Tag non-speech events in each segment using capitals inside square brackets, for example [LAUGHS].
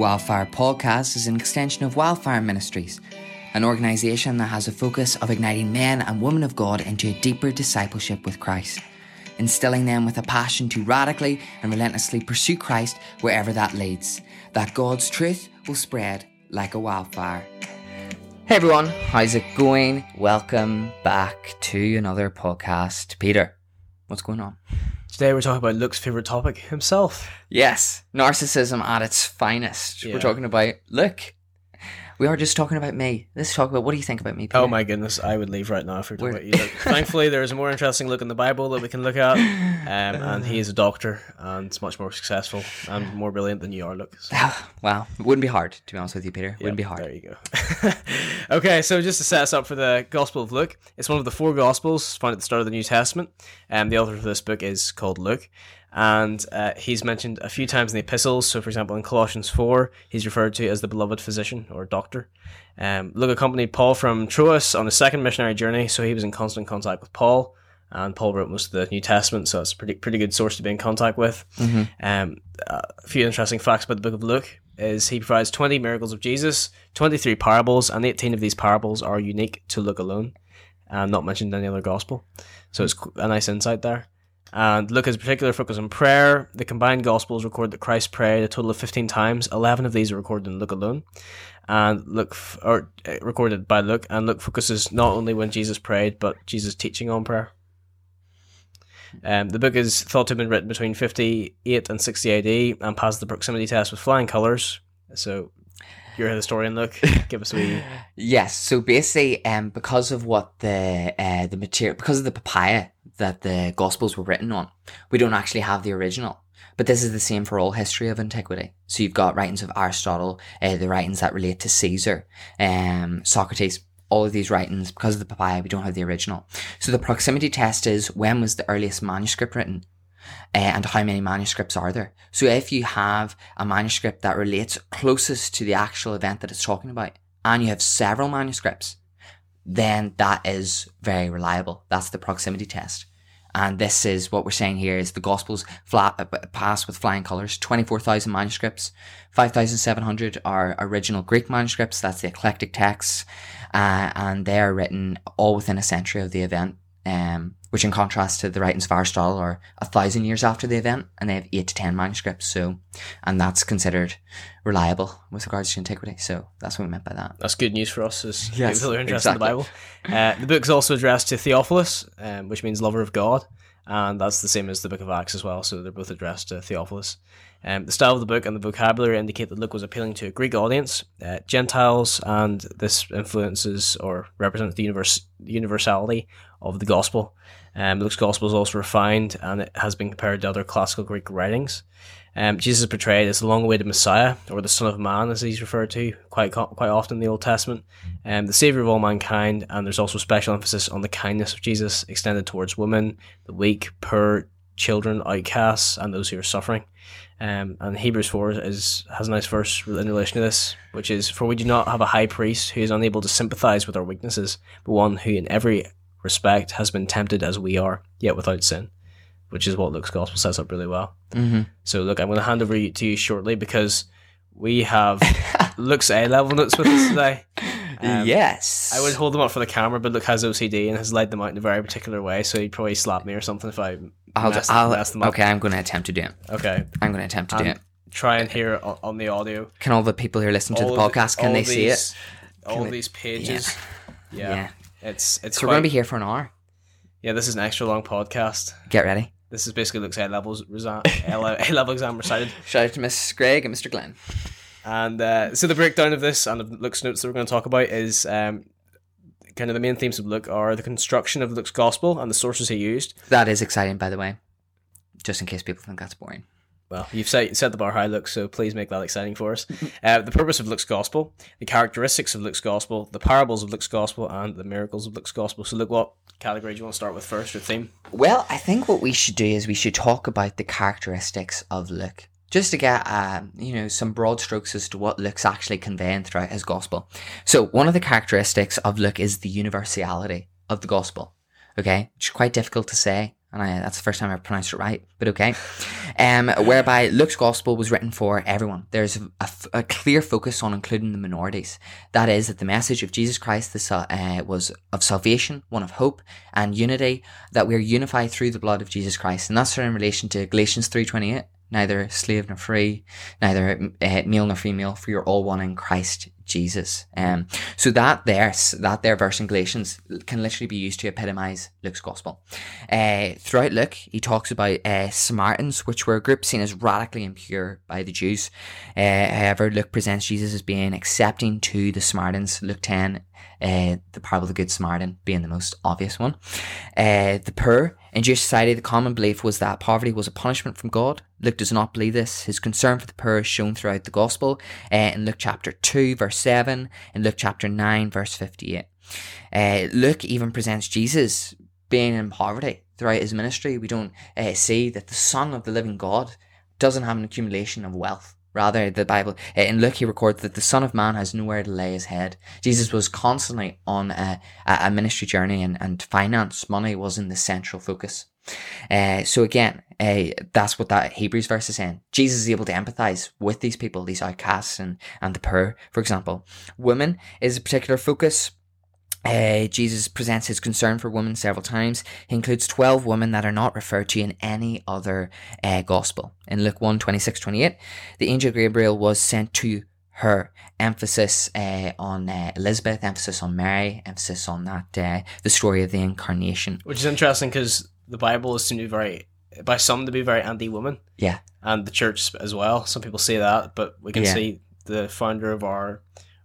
Wildfire Podcast is an extension of Wildfire Ministries, an organisation that has a focus of igniting men and women of God into a deeper discipleship with Christ, instilling them with a passion to radically and relentlessly pursue Christ wherever that leads, that God's truth will spread like a wildfire. Hey everyone, how's it going? Welcome back to another podcast. Peter, what's going on? Today we're talking about Luke's favorite topic, himself. Yes, narcissism at its finest. Yeah. We're talking about Luke. We are just talking about me. Let's talk about what do you think about me? Peter? Oh my goodness, I would leave right now if we were talking about you. [LAUGHS] Thankfully, there is a more interesting Luke in the Bible that we can look at, um, [LAUGHS] and he is a doctor and it's much more successful and more brilliant than you are, Luke. So, [SIGHS] Wow, it wouldn't be hard to be honest with you, Peter. Wouldn't be hard. There you go. [LAUGHS] okay, so just to set us up for the Gospel of Luke, it's one of the four Gospels found at the start of the New Testament, and the author of this book is called Luke. And uh, he's mentioned a few times in the epistles. So, for example, in Colossians 4, he's referred to as the beloved physician or doctor. Um, Luke accompanied Paul from Troas on his second missionary journey, so he was in constant contact with Paul. And Paul wrote most of the New Testament, so it's a pretty pretty good source to be in contact with. Um, a few interesting facts about the book of Luke is he provides 20 miracles of Jesus, 23 parables, and 18 of these parables are unique to Luke alone, and not mentioned in any other gospel. So it's a nice insight there. And Luke has particular focus on prayer. The combined gospels record that Christ prayed a total of 15 times. 11 of these are recorded in Luke alone. And Luke, f- or uh, recorded by Luke, and Luke focuses not only when Jesus prayed, but Jesus' teaching on prayer. Um, the book is thought to have been written between 58 and 60 AD and passed the proximity test with flying colours. So, you're a historian, Luke. [LAUGHS] Give us a wee. Yes. So basically, um, because of what the uh, the material, because of the papyri that the Gospels were written on, we don't actually have the original. But this is the same for all history of antiquity. So you've got writings of Aristotle, uh, the writings that relate to Caesar, um, Socrates. All of these writings, because of the papyri, we don't have the original. So the proximity test is when was the earliest manuscript written? uh, and how many manuscripts are there. So if you have a manuscript that relates closest to the actual event that it's talking about, and you have several manuscripts, then that is very reliable. That's the proximity test. And this is what we're saying here is the Gospels flat, uh, pass with flying colours. 24,000 manuscripts. 5,700 are original Greek manuscripts. That's the eclectic texts. Uh, and they are written all within a century of the event. Um, which in contrast to the writings of Aristotle are a thousand years after the event, and they have eight to ten manuscripts. So, and that's considered reliable with regards to antiquity. So that's what we meant by that. That's good news for us as Yes, people who are interested exactly. in the Bible. Uh, the book's also addressed to Theophilus, um, which means lover of God, and that's the same as the book of Acts as well. So they're both addressed to Theophilus. Um, the style of the book and the vocabulary indicate that Luke was appealing to a Greek audience, uh, Gentiles, and this influences or represents the universe, universality of the gospel. Um, Luke's gospel is also refined, and it has been compared to other classical Greek writings. Um, Jesus is portrayed as the long-awaited Messiah, or the Son of Man, as he's referred to quite quite often in the Old Testament, um, the Savior of all mankind. And there's also special emphasis on the kindness of Jesus extended towards women, the weak, poor, children, outcasts, and those who are suffering. Um, and Hebrews four is has a nice verse in relation to this, which is, "For we do not have a high priest who is unable to sympathize with our weaknesses, but one who, in every respect, has been tempted as we are, yet without sin." Which is what Luke's gospel sets up really well. Mm-hmm. So look, I'm going to hand over to you shortly because we have [LAUGHS] Luke's A level notes with us today. [LAUGHS] Um, yes, I would hold them up for the camera, but Luke has OCD and has laid them out in a very particular way, so he'd probably slap me or something if I I'll, mess, I'll, mess them up. okay. I'm going to attempt to do it. Okay. I'm going to attempt to do Um, it. Try and hear it on, the audio. Can all the people here are listening to the of podcast can they of see it? these- All we- these pages. Yeah. Yeah. It's it's So we're going to be here for an hour. yeah. This is an extra long podcast. Get ready. This is basically Luke's A levels resi- A level exam recited. [LAUGHS] Shout out to Miss Greg and Mr. Glenn. And uh, so the breakdown of this and of Luke's notes that we're going to talk about is um, kind of the main themes of Luke are the construction of Luke's gospel and the sources he used. That is exciting, by the way. Just in case people think that's boring. Well, you've set, set the bar high, Luke, so please make that exciting for us. [LAUGHS] Uh, the purpose of Luke's gospel, the characteristics of Luke's gospel, the parables of Luke's gospel, and the miracles of Luke's gospel. So, Luke, what category do you want to start with first, or theme? Well, I think what we should do is we should talk about the characteristics of Luke, just to get um, you know some broad strokes as to what Luke's actually conveying throughout his gospel. So, one of the characteristics of Luke is the universality of the gospel. Okay, which is quite difficult to say. and I, that's the first time I've pronounced it right, but okay. Um, whereby Luke's gospel was written for everyone. There's a, clear focus on including the minorities. That is, that the message of Jesus Christ the, uh, was of salvation, one of hope and unity, that we are unified through the blood of Jesus Christ. And that's in relation to Galatians 3.28 neither slave nor free, neither uh, male nor female, for you're all one in Christ Jesus. Um, so that there, that there verse in Galatians can literally be used to epitomize Luke's gospel. Uh, throughout Luke, he talks about uh, Samaritans, which were a group seen as radically impure by the Jews. Uh, however, Luke presents Jesus as being accepting to the Samaritans. Luke 10 uh, the parable of the Good Samaritan being the most obvious one. Uh, the poor. In Jewish society, the common belief was that poverty was a punishment from God. Luke does not believe this. His concern for the poor is shown throughout the Gospel uh, in Luke chapter 2, verse 7, in Luke chapter 9, verse 58. Uh, Luke even presents Jesus being in poverty throughout his ministry. We don't uh, see that the Son of the living God doesn't have an accumulation of wealth. Rather, the Bible, uh, in Luke, he records that the Son of Man has nowhere to lay his head. Jesus was constantly on a, a ministry journey and, and finance, money wasn't the central focus. Uh, so again, uh, that's what that Hebrews verse is saying. Jesus is able to empathize with these people, these outcasts and, and the poor, for example. Women is a particular focus uh, Jesus presents his concern for women several times. He includes 12 women that are not referred to in any other uh, gospel. In Luke 1 26 28, the angel Gabriel was sent to her. Emphasis uh, on uh, Elizabeth, emphasis on Mary, emphasis on that, uh, the story of the incarnation. Which is interesting because the Bible is to be very, by some, to be very anti woman. Yeah. And the church as well. Some people say that, but we can yeah. see the founder of our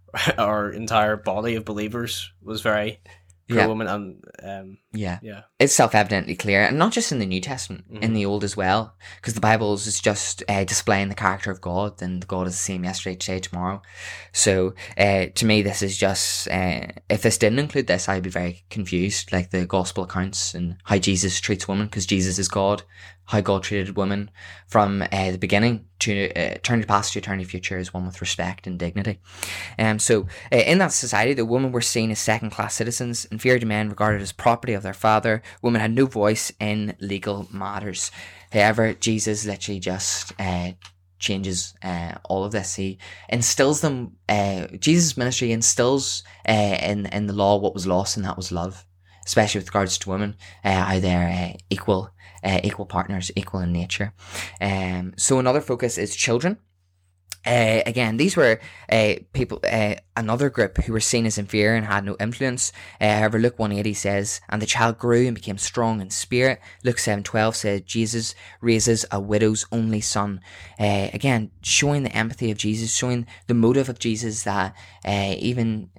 [LAUGHS] our entire body of believers was very pro yeah. woman and um, yeah yeah it's self-evidently clear and not just in the new testament mm-hmm. in the old as well because the bible is just uh, displaying the character of god and the god is the same yesterday today tomorrow so uh, to me this is just uh, if this didn't include this i'd be very confused like the gospel accounts and how jesus treats women because jesus is god how God treated women from uh, the beginning to uh, eternity past to eternity future is one with respect and dignity. Um, so uh, in that society, the women were seen as second class citizens, inferior to men, regarded as property of their father. Women had no voice in legal matters. However, Jesus literally just uh, changes uh, all of this. He instills them. Uh, Jesus' ministry instills uh, in in the law what was lost, and that was love, especially with regards to women. Uh, how they're uh, equal uh, equal partners, equal in nature. Um, so another focus is children. Uh, again, these were uh, people, uh, another group who were seen as inferior and had no influence. Uh, however, Luke 180 says, and the child grew and became strong in spirit. Luke 7.12 says, Jesus raises a widow's only son. Uh, again, showing the empathy of Jesus, showing the motive of Jesus that uh, even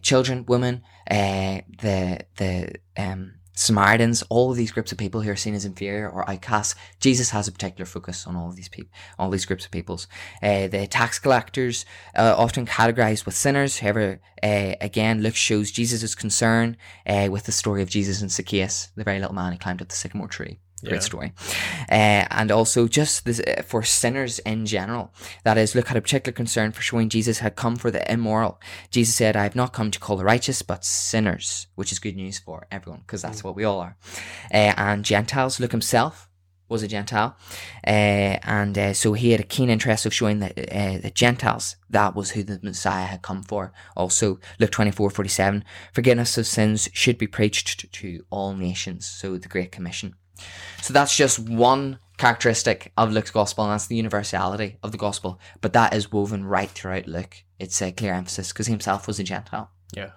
children, women, the, the, um, Samaritans, all of these groups of people who are seen as inferior or outcasts, Jesus has a particular focus on all of these people, all these groups of peoples. Uh, the tax collectors, uh, often categorized with sinners. However, uh, again, Luke shows Jesus' concern uh, with the story of Jesus and Zacchaeus, the very little man who climbed up the sycamore tree. Great yeah. story. Uh, and also just this, uh, for sinners in general. That is, Luke had a particular concern for showing Jesus had come for the immoral. Jesus said, I have not come to call the righteous, but sinners, which is good news for everyone, because that's mm. what we all are. Uh, and Gentiles, Luke himself was a Gentile. Uh, and uh, so he had a keen interest of showing that uh, the Gentiles, that was who the Messiah had come for. Also, Luke 24 47, forgiveness of sins should be preached to all nations. So the Great Commission. So that's just one characteristic of Luke's gospel, and that's the universality of the gospel. But that is woven right throughout Luke. It's a clear emphasis because he himself was a Gentile. Yeah.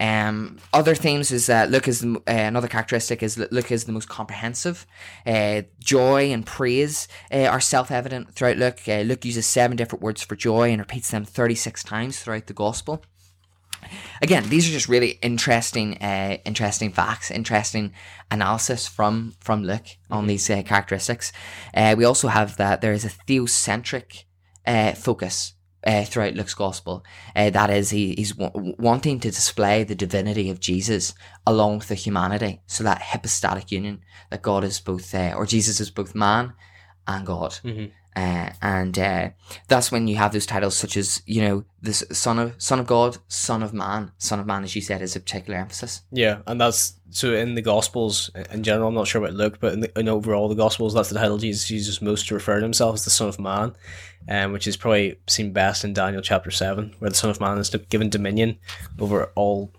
Um, other themes is that Luke is uh, another characteristic is Luke is the most comprehensive. Uh, joy and praise uh, are self evident throughout Luke. Uh, Luke uses seven different words for joy and repeats them thirty six times throughout the gospel again, these are just really interesting, uh, interesting facts, interesting analysis from from Luke on mm-hmm. these uh, characteristics. Uh, we also have that there is a theocentric uh, focus uh, throughout Luke's gospel. Uh, that is, he, he's w- wanting to display the divinity of Jesus along with the humanity. So that hypostatic union that God is both, or Jesus is both man and God. Mm-hmm. Uh, and uh, that's when you have those titles such as you know the son of son of God, son of man, son of man, as you said, is a particular emphasis. Yeah, and that's so in the Gospels in general. I'm not sure about Luke, but in, the, in overall the Gospels, that's the title Jesus uses most to refer to himself as the Son of Man, um, which is probably seen best in Daniel chapter seven, where the Son of Man is given dominion over all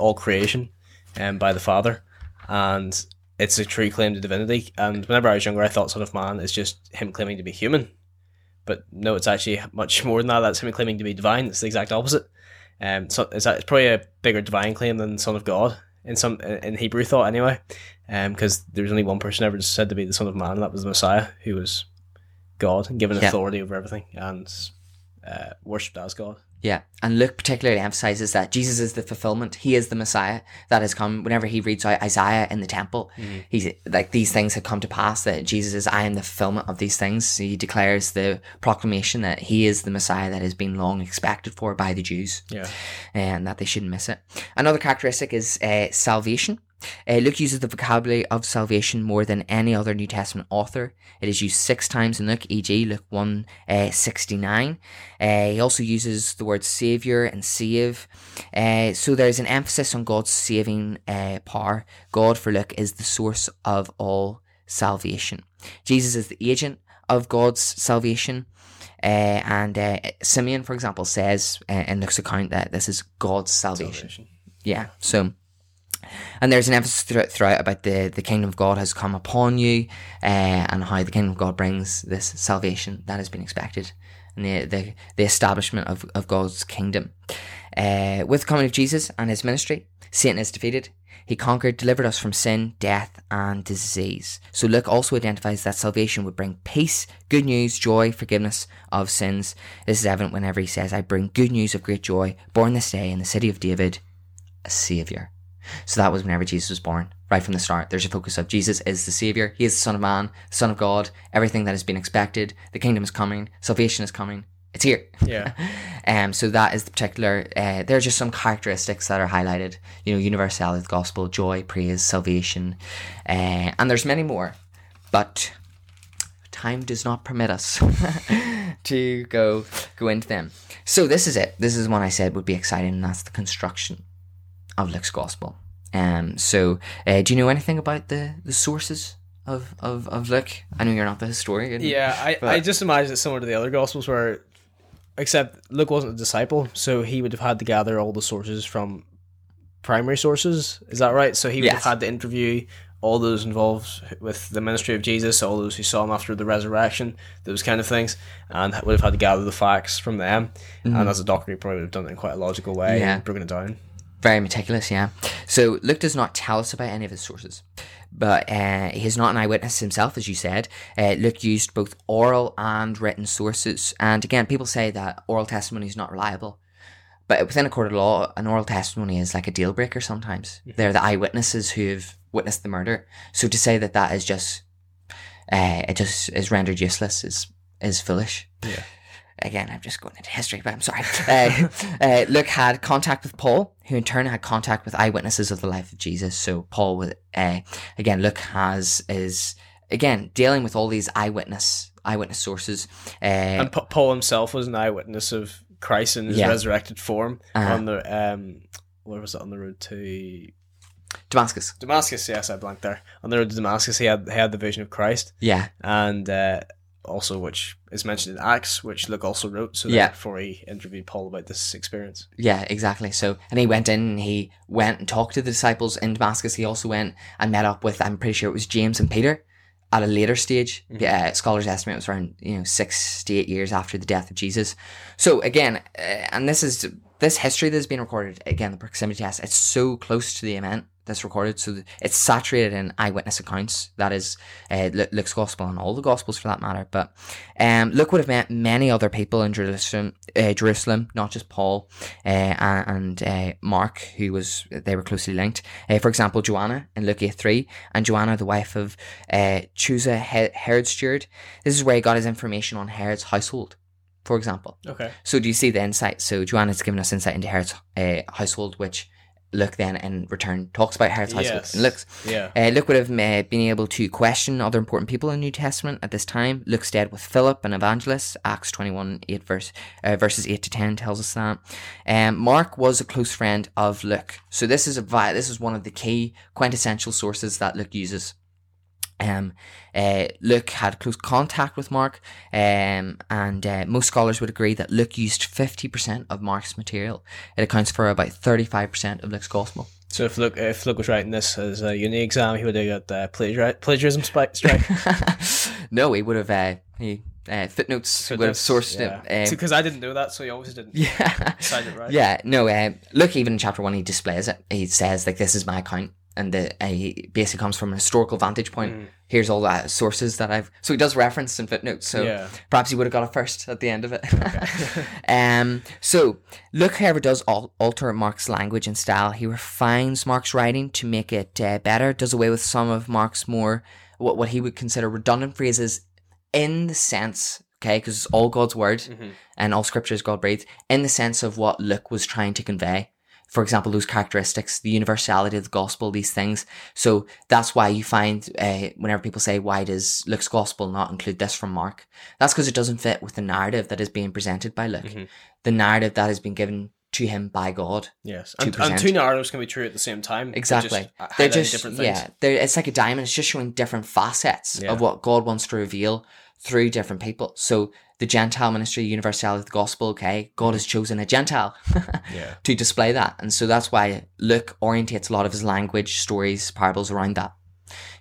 all creation, um, by the Father, and it's a true claim to divinity. And whenever I was younger, I thought Son of Man is just him claiming to be human. But no, it's actually much more than that. That's him claiming to be divine. It's the exact opposite. Um, so it's, it's probably a bigger divine claim than Son of God in some in Hebrew thought anyway. Um, because there was only one person ever said to be the Son of Man, and that was the Messiah, who was God and given authority over everything and uh, worshipped as God. Yeah, and Luke particularly emphasizes that Jesus is the fulfillment. He is the Messiah that has come. Whenever he reads out Isaiah in the temple, he's like these things have come to pass. That Jesus is, I am the fulfillment of these things. He declares the proclamation that he is the Messiah that has been long expected for by the Jews, Yeah. and that they shouldn't miss it. Another characteristic is uh, salvation. Uh, Luke uses the vocabulary of salvation more than any other New Testament author. It is used six times in Luke, e.g., Luke 1 uh, 69. Uh, he also uses the word savior and save. Uh, so there's an emphasis on God's saving uh, power. God, for Luke, is the source of all salvation. Jesus is the agent of God's salvation. Uh, and uh, Simeon, for example, says uh, in Luke's account that this is God's salvation. Salvation. Yeah. So, and there's an emphasis thro- throughout about the the kingdom of God has come upon you, uh, and how the kingdom of God brings this salvation that has been expected, and the the, the establishment of, of God's kingdom. Uh, with the coming of Jesus and his ministry, Satan is defeated. He conquered, delivered us from sin, death, and disease. So Luke also identifies that salvation would bring peace, good news, joy, forgiveness of sins. This is evident whenever he says, I bring good news of great joy, born this day in the city of David, a savior. So that was whenever Jesus was born, right from the start. There's a focus of Jesus is the savior. He is the Son of Man, the Son of God. Everything that has been expected. The kingdom is coming. Salvation is coming. It's here. Yeah. [LAUGHS] Um, so that is the particular. Uh, there are just some characteristics that are highlighted. You know, universality of the gospel, joy, praise, salvation, uh, and there's many more, but time does not permit us [LAUGHS] to go go into them. So this is it. This is one I said would be exciting, and that's the construction of Luke's gospel. Um, so uh, do you know anything about the the sources of of of Luke? I know you're not the historian. Yeah, I, But- I just imagine it's similar to the other Gospels where, except Luke wasn't a disciple, so he would have had to gather all the sources from primary sources. Is that right? So he would Yes. have had to interview all those involved with the ministry of Jesus, all those who saw him after the resurrection, those kind of things, and would have had to gather the facts from them. And as a doctor, he probably would have done it in quite a logical way Mm-hmm. Yeah. and broken it down. Very meticulous, yeah. So Luke does not tell us about any of his sources, but uh, he's not an eyewitness himself, as you said. Uh, Luke used both oral and written sources, and again, people say that oral testimony is not reliable. But within a court of law, an oral testimony is like a deal breaker sometimes. They're the eyewitnesses who've witnessed the murder. So to say that that is just, uh, it just is rendered useless is is foolish. Yeah. Again, I'm just going into history, but I'm sorry. Uh, [LAUGHS] uh, Luke had contact with Paul, who in turn had contact with eyewitnesses of the life of Jesus. So Paul, with uh, again, Luke has is again dealing with all these eyewitness eyewitness sources. Uh, And Pa- Paul himself was an eyewitness of Christ in his Yeah. resurrected form Uh-huh. on the um, where was it on the road to Damascus. Damascus? Yes, I blanked there. On the road to Damascus, he had he had the vision of Christ, Yeah, and uh, also which is mentioned in Acts, which Luke also wrote. So Yeah. before he interviewed Paul about this experience. Yeah, exactly. So, and he went in and he went and talked to the disciples in Damascus. He also went and met up with, I'm pretty sure it was James and Peter at a later stage. Yeah, scholars estimate it was around, you know, six to eight years after the death of Jesus. So again, uh, and this is, this history that has been recorded, again, the proximity test, it's so close to the event that's recorded. So it's saturated in eyewitness accounts. That is uh, Luke's gospel and all the gospels for that matter. But um, Luke would have met many other people in Jerusalem, uh, Jerusalem, not just Paul uh, and uh, Mark, who was they were closely linked. Uh, for example, Joanna in Luke 8 3, and Joanna, the wife of uh, Chuza, Herod's steward. This is where he got his information on Herod's household, for example. Okay. So do you see the insight? So Joanna's given us insight into Herod's uh, household, which Luke then in return talks about how it's Yes. it looks. Yeah. Uh, Luke would have uh, been able to question other important people in the New Testament at this time. Luke stayed with Philip, an evangelist. Acts 21, 8 verse, uh, verses 8 to 10 tells us that. Um, Mark was a close friend of Luke. So this is a this is one of the key quintessential sources that Luke uses. Um, uh, Luke had close contact with Mark, um, and uh, most scholars would agree that Luke used 50% of Mark's material. It accounts for about 35% of Luke's gospel. So if Luke if Luke was writing this as a uni exam, he would have got uh, plagiari- plagiarism strike. [LAUGHS] no, he would have uh, he uh, footnotes would have sourced yeah. it. Um, because I didn't know that, so he always didn't yeah, right. yeah. No, uh, look, even in chapter one, he displays it. He says like, "This is my account," and the uh, he basically comes from a historical vantage point. Mm. Here's all the sources that I've. So he does reference and footnotes. So Yeah. perhaps he would have got it first at the end of it. [LAUGHS] [LAUGHS] um. So Luke, however, does al- alter Mark's language and style. He refines Mark's writing to make it uh, better. Does away with some of Mark's more what what he would consider redundant phrases in the sense, okay, because it's all God's word Mhm. and all scripture is God breathed, in the sense of what Luke was trying to convey. For example, those characteristics, the universality of the gospel, these things. So that's why you find uh, whenever people say, why does Luke's gospel not include this from Mark? That's because it doesn't fit with the narrative that is being presented by Luke, Mhm. the narrative that has been given to him by God. Yes, and, and two narratives can be true at the same time. They're Exactly. just uh, They're just different things. yeah. They're, it's like a diamond. It's just showing different facets Yeah. of what God wants to reveal through different people. So the Gentile ministry, universality of the gospel. Okay, God has chosen a Gentile [LAUGHS] Yeah. to display that, and so that's why Luke orientates a lot of his language, stories, parables around that.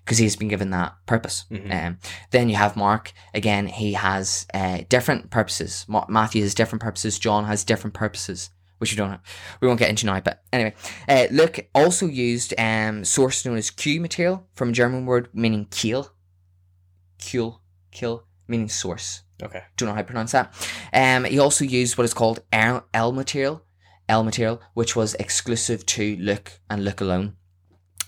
Because he's been given that purpose. Mhm. Um, then you have Mark. Again, he has uh, different purposes. Ma- Matthew has different purposes. John has different purposes, which we don't. We won't get into now. But anyway, uh, Luke also used um source known as Q material from a German word meaning Quelle. Quelle, Quelle, meaning source. Okay. Don't know how to pronounce that. Um, he also used what is called L, L material, L material, which was exclusive to Luke and Luke alone.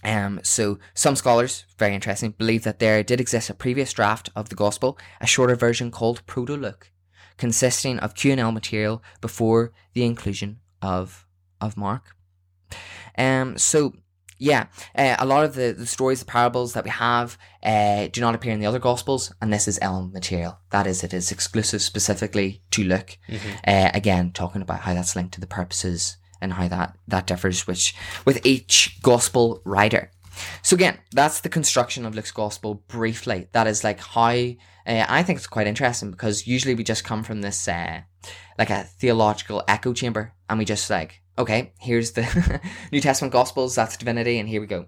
Um, so some scholars, very interesting, believe that there did exist a previous draft of the gospel, a shorter version called Proto Luke, consisting of Q and L material before the inclusion of of Mark. Um, so yeah, uh, a lot of the, the stories, the parables that we have, uh, do not appear in the other gospels, and this is L material. That is, it is exclusive specifically to Luke. Mhm. Uh, again, talking about how that's linked to the purposes and how that that differs, which with each gospel writer. So again, that's the construction of Luke's gospel briefly. That is like how uh, I think it's quite interesting because usually we just come from this uh, like a theological echo chamber, and we just like okay, here's the [LAUGHS] New Testament Gospels, that's divinity, and here we go.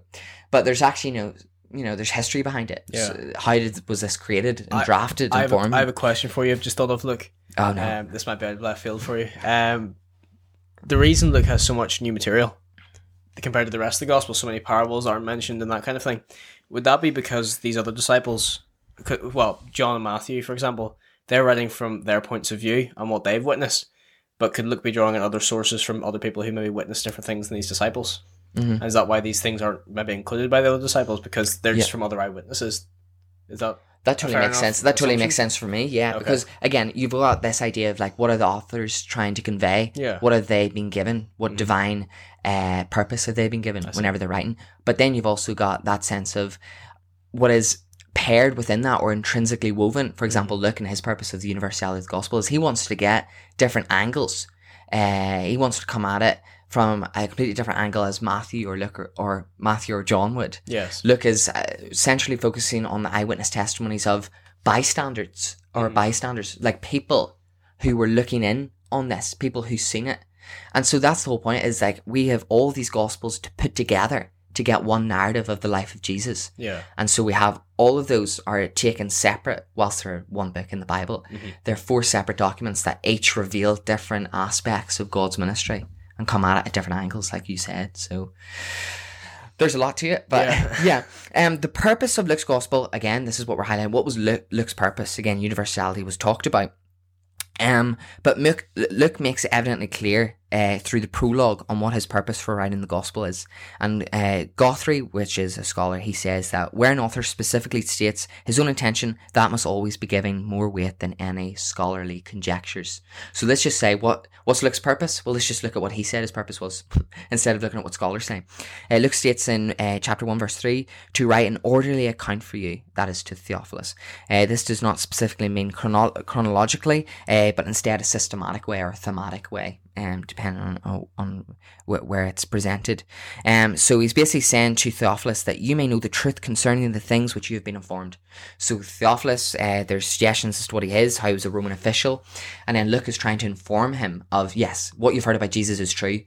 But there's actually no, you know, there's history behind it. Yeah. So how did was this created and I- drafted I and have, a, formed? I have a question for you. I've just thought of Luke. oh no, Um, this might be out of left field for you. Um, the reason Luke has so much new material compared to the rest of the gospel, so many parables aren't mentioned and that kind of thing, would that be because these other disciples, well, John and Matthew, for example, they're writing from their points of view and what they've witnessed, but could Luke be drawing on other sources from other people who maybe witnessed different things than these disciples? Mhm. And is that why these things aren't maybe included by the other disciples because they're just from other eyewitnesses? Is that That totally fair makes sense. That totally makes sense for me. Yeah, Okay. because again, you've got this idea of like, what are the authors trying to convey? Yeah. What have they been given? What Mhm. divine uh, purpose have they been given whenever they're writing? But then you've also got that sense of what is paired within that or intrinsically woven. For example, Mm-hmm. Luke and his purpose of the universality of the gospel is he wants to get different angles. Uh, he wants to come at it from a completely different angle as Matthew or Luke or, or Matthew or John would. yes? Luke is uh, centrally focusing on the eyewitness testimonies of bystanders or Mhm. bystanders, like people who were looking in on this, people who've seen it. And so that's the whole point is like we have all these gospels to put together to get one narrative of the life of Jesus. Yeah. And so we have all of those are taken separate whilst they're one book in the Bible. Mhm. They're four separate documents that each reveal different aspects of God's ministry and come at it at different angles, like you said. So there's a lot to it, but Yeah. [LAUGHS] yeah. Um, the purpose of Luke's gospel again, this is what we're highlighting. What was Luke, Luke's purpose? Again, universality was talked about. Um, but Luke, Luke makes it evidently clear uh, through the prologue on what his purpose for writing the gospel is. And uh, Guthrie, which is a scholar, he says that where an author specifically states his own intention, that must always be giving more weight than any scholarly conjectures. So let's just say what what's Luke's purpose? Well, let's just look at what he said his purpose was [LAUGHS] instead of looking at what scholars say. Uh, Luke states in uh, chapter 1, verse 3 to write an orderly account for you, that is to Theophilus. Uh, this does not specifically mean chrono- chronologically, uh, but instead a systematic way or a thematic way um, depending on, on, on wh- where it's presented. Um, so he's basically saying to Theophilus that you may know the truth concerning the things which you have been informed. So Theophilus, uh, there's suggestions as to what he is, how he was a Roman official, and then Luke is trying to inform him of yes, what you've heard about Jesus is true.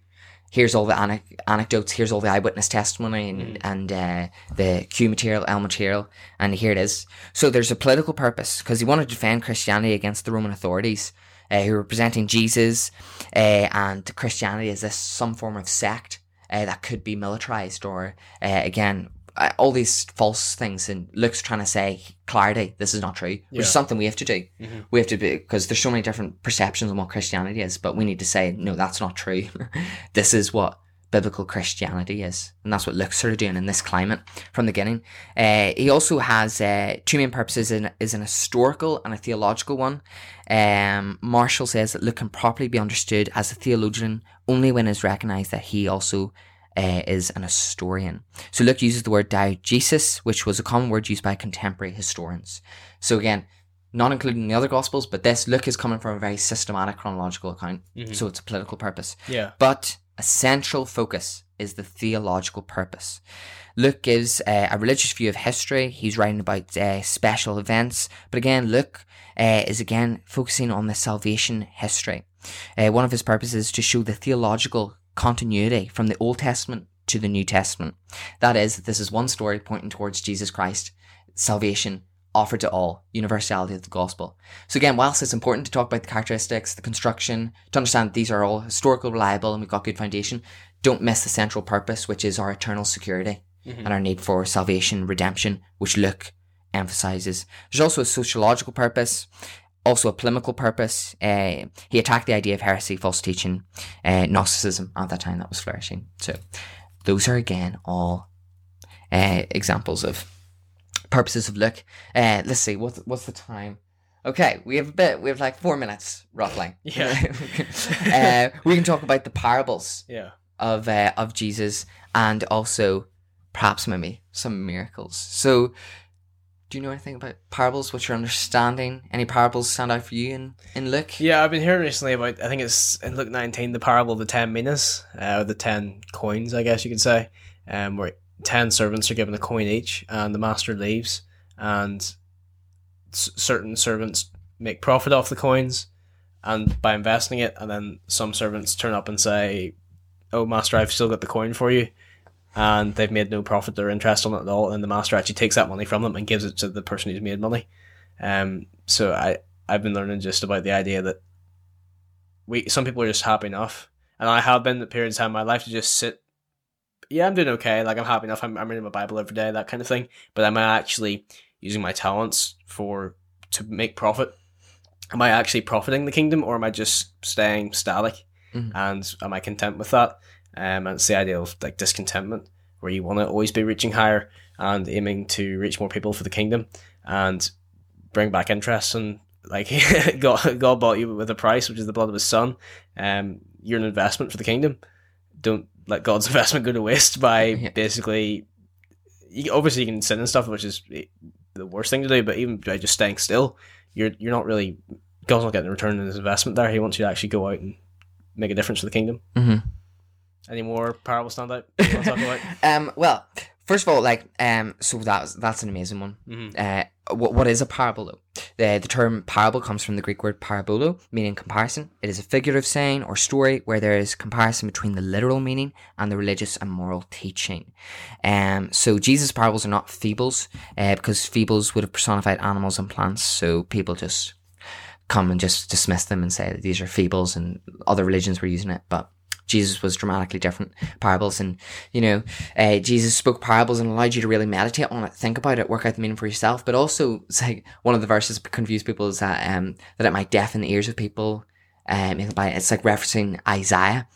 Here's all the ane- anecdotes. Here's all the eyewitness testimony and, mm. and uh, the Q material, L material, and here it is. So there's a political purpose because he wanted to defend Christianity against the Roman authorities uh, who were presenting Jesus uh, and Christianity as this some form of sect uh, that could be militarized or uh, again uh, all these false things and Luke's trying to say clarity this is not true which yeah. is something we have to do mm-hmm. we have to be because there's so many different perceptions on what Christianity is but we need to say no that's not true [LAUGHS] this is what biblical Christianity is. And that's what Luke's sort of doing in this climate from the beginning. Uh, he also has uh, two main purposes in, is an historical and a theological one. Um, Marshall says that Luke can properly be understood as a theologian only when it is recognized that he also uh, is an historian. So Luke uses the word diegesis, which was a common word used by contemporary historians. So again, not including the other gospels, but this Luke is coming from a very systematic chronological account, mm-hmm. so it's a political purpose. Yeah. But a central focus is the theological purpose. Luke gives uh, a religious view of history. He's writing about uh, special events, but again, Luke uh, is again focusing on the salvation history. Uh, one of his purposes is to show the theological continuity from the Old Testament to the New Testament. That is, this is one story pointing towards Jesus Christ, salvation offered to all, universality of the gospel. So again, whilst it's important to talk about the characteristics, the construction, to understand that these are all historical, reliable, and we've got good foundation, don't miss the central purpose, which is our eternal security mm-hmm. and our need for salvation, redemption, which Luke emphasizes. There's also a sociological purpose, also a polemical purpose. Uh, he attacked the idea of heresy, false teaching, uh, Gnosticism at that time that was flourishing. So those are again all uh, examples of purposes of Luke. Uh, let's see, what's what's the time? Okay, we have a bit. We have like four minutes roughly. [LAUGHS] Yeah. [LAUGHS] uh, we can talk about the parables. Yeah. Of uh, of Jesus and also perhaps maybe some miracles. So, do you know anything about parables? What's your understanding? Any parables stand out for you in, in Luke? Yeah, I've been hearing recently about. I think it's in Luke nineteen, the parable of the ten minas, uh, the ten coins, I guess you could say, um, where 10 servants are given a coin each and the master leaves and s- certain servants make profit off the coins and by investing it and then some servants turn up and say oh master i've still got the coin for you and they've made no profit or interest on it at all and the master actually takes that money from them and gives it to the person who's made money. Um so i i've been learning just about the idea that we some people are just happy enough and i have been at periods of my life to just sit yeah, I'm doing okay. Like I'm happy enough. I'm, I'm reading my Bible every day, that kind of thing. But am I actually using my talents for to make profit? Am I actually profiting the kingdom, or am I just staying static? Mm-hmm. And am I content with that? Um, and it's the idea of like discontentment, where you want to always be reaching higher and aiming to reach more people for the kingdom and bring back interest and like [LAUGHS] God, God bought you with a price, which is the blood of His Son. Um, you're an investment for the kingdom. Don't let God's [LAUGHS] investment go to waste by [LAUGHS] yeah. basically. You, obviously, you can sin and stuff, which is the worst thing to do. But even by just staying still, you're you're not really God's not getting a return on his investment there. He wants you to actually go out and make a difference for the kingdom. Mm-hmm. Any more parables stand out? You want to talk about? [LAUGHS] um, well, first of all, like, um, so that's that's an amazing one. Mm-hmm. Uh, what, what is a parable though? The, the term parable comes from the Greek word parabolo, meaning comparison. It is a figurative saying or story where there is comparison between the literal meaning and the religious and moral teaching. Um, so Jesus' parables are not fables, uh, because fables would have personified animals and plants. So people just come and just dismiss them and say that these are fables and other religions were using it. But Jesus was dramatically different parables. And, you know, uh, Jesus spoke parables and allowed you to really meditate on it, think about it, work out the meaning for yourself. But also, like one of the verses that confuse people is that, um, that it might deafen the ears of people. Um, it's like referencing Isaiah.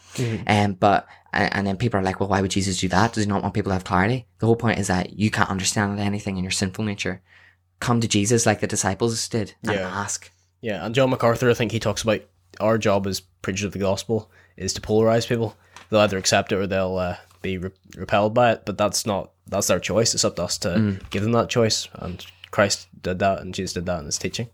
Um, but and, then people are like, well, why would Jesus do that? Does he not want people to have clarity? The whole point is that you can't understand anything in your sinful nature. Come to Jesus like the disciples did and Yeah. ask. Yeah, and John MacArthur, I think he talks about our job as preachers of the gospel is to polarize people. They'll either accept it or they'll uh, be re- repelled by it. But that's not that's their choice. It's up to us to give them that choice. And Christ did that, and Jesus did that in his teaching,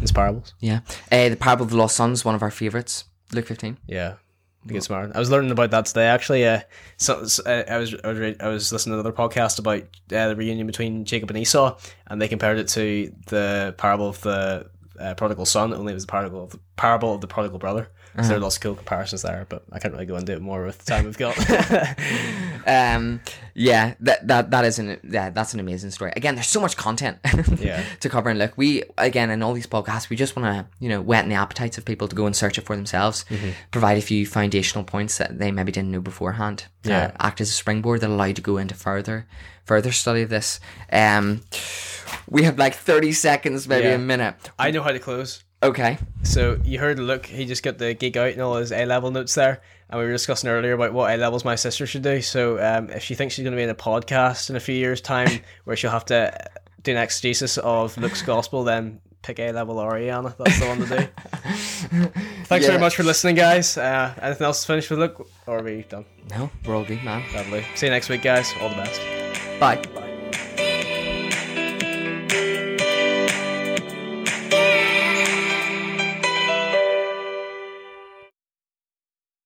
his parables. Yeah. Uh, the parable of the lost sons, one of our favorites. Luke 15. Yeah, I think it's smart. I was learning about that today. Actually, uh, so, so, uh, I was I was, I was listening to another podcast about uh, the reunion between Jacob and Esau, and they compared it to the parable of the uh, prodigal son. Only it was the parable of the parable of the prodigal brother. So there are lots of cool comparisons there, but I can't really go into it more with the time we've got. [LAUGHS] Um, yeah, that that that is an yeah, that's an amazing story. Again, there's so much content [LAUGHS] Yeah. to cover and look. We again in all these podcasts, we just want to you know whet the appetites of people to go and search it for themselves. Provide a few foundational points that they maybe didn't know beforehand. Yeah. uh, act as a springboard that allow you to go into further further study of this. Um, we have like 30 seconds, maybe Yeah. a minute. I know how to close. Okay. So you heard Luke, he just got the gig out and all his A level notes there. And we were discussing earlier about what A levels my sister should do. So um, if she thinks she's going to be in a podcast in a few years' time [LAUGHS] where she'll have to do an exegesis of Luke's gospel, then pick A level Ariana. That's the one to do. [LAUGHS] Thanks Yeah. very much for listening, guys. Uh, anything else to finish with Luke? Or are we done? No, we're all good, man. Lovely. See you next week, guys. All the best. Bye.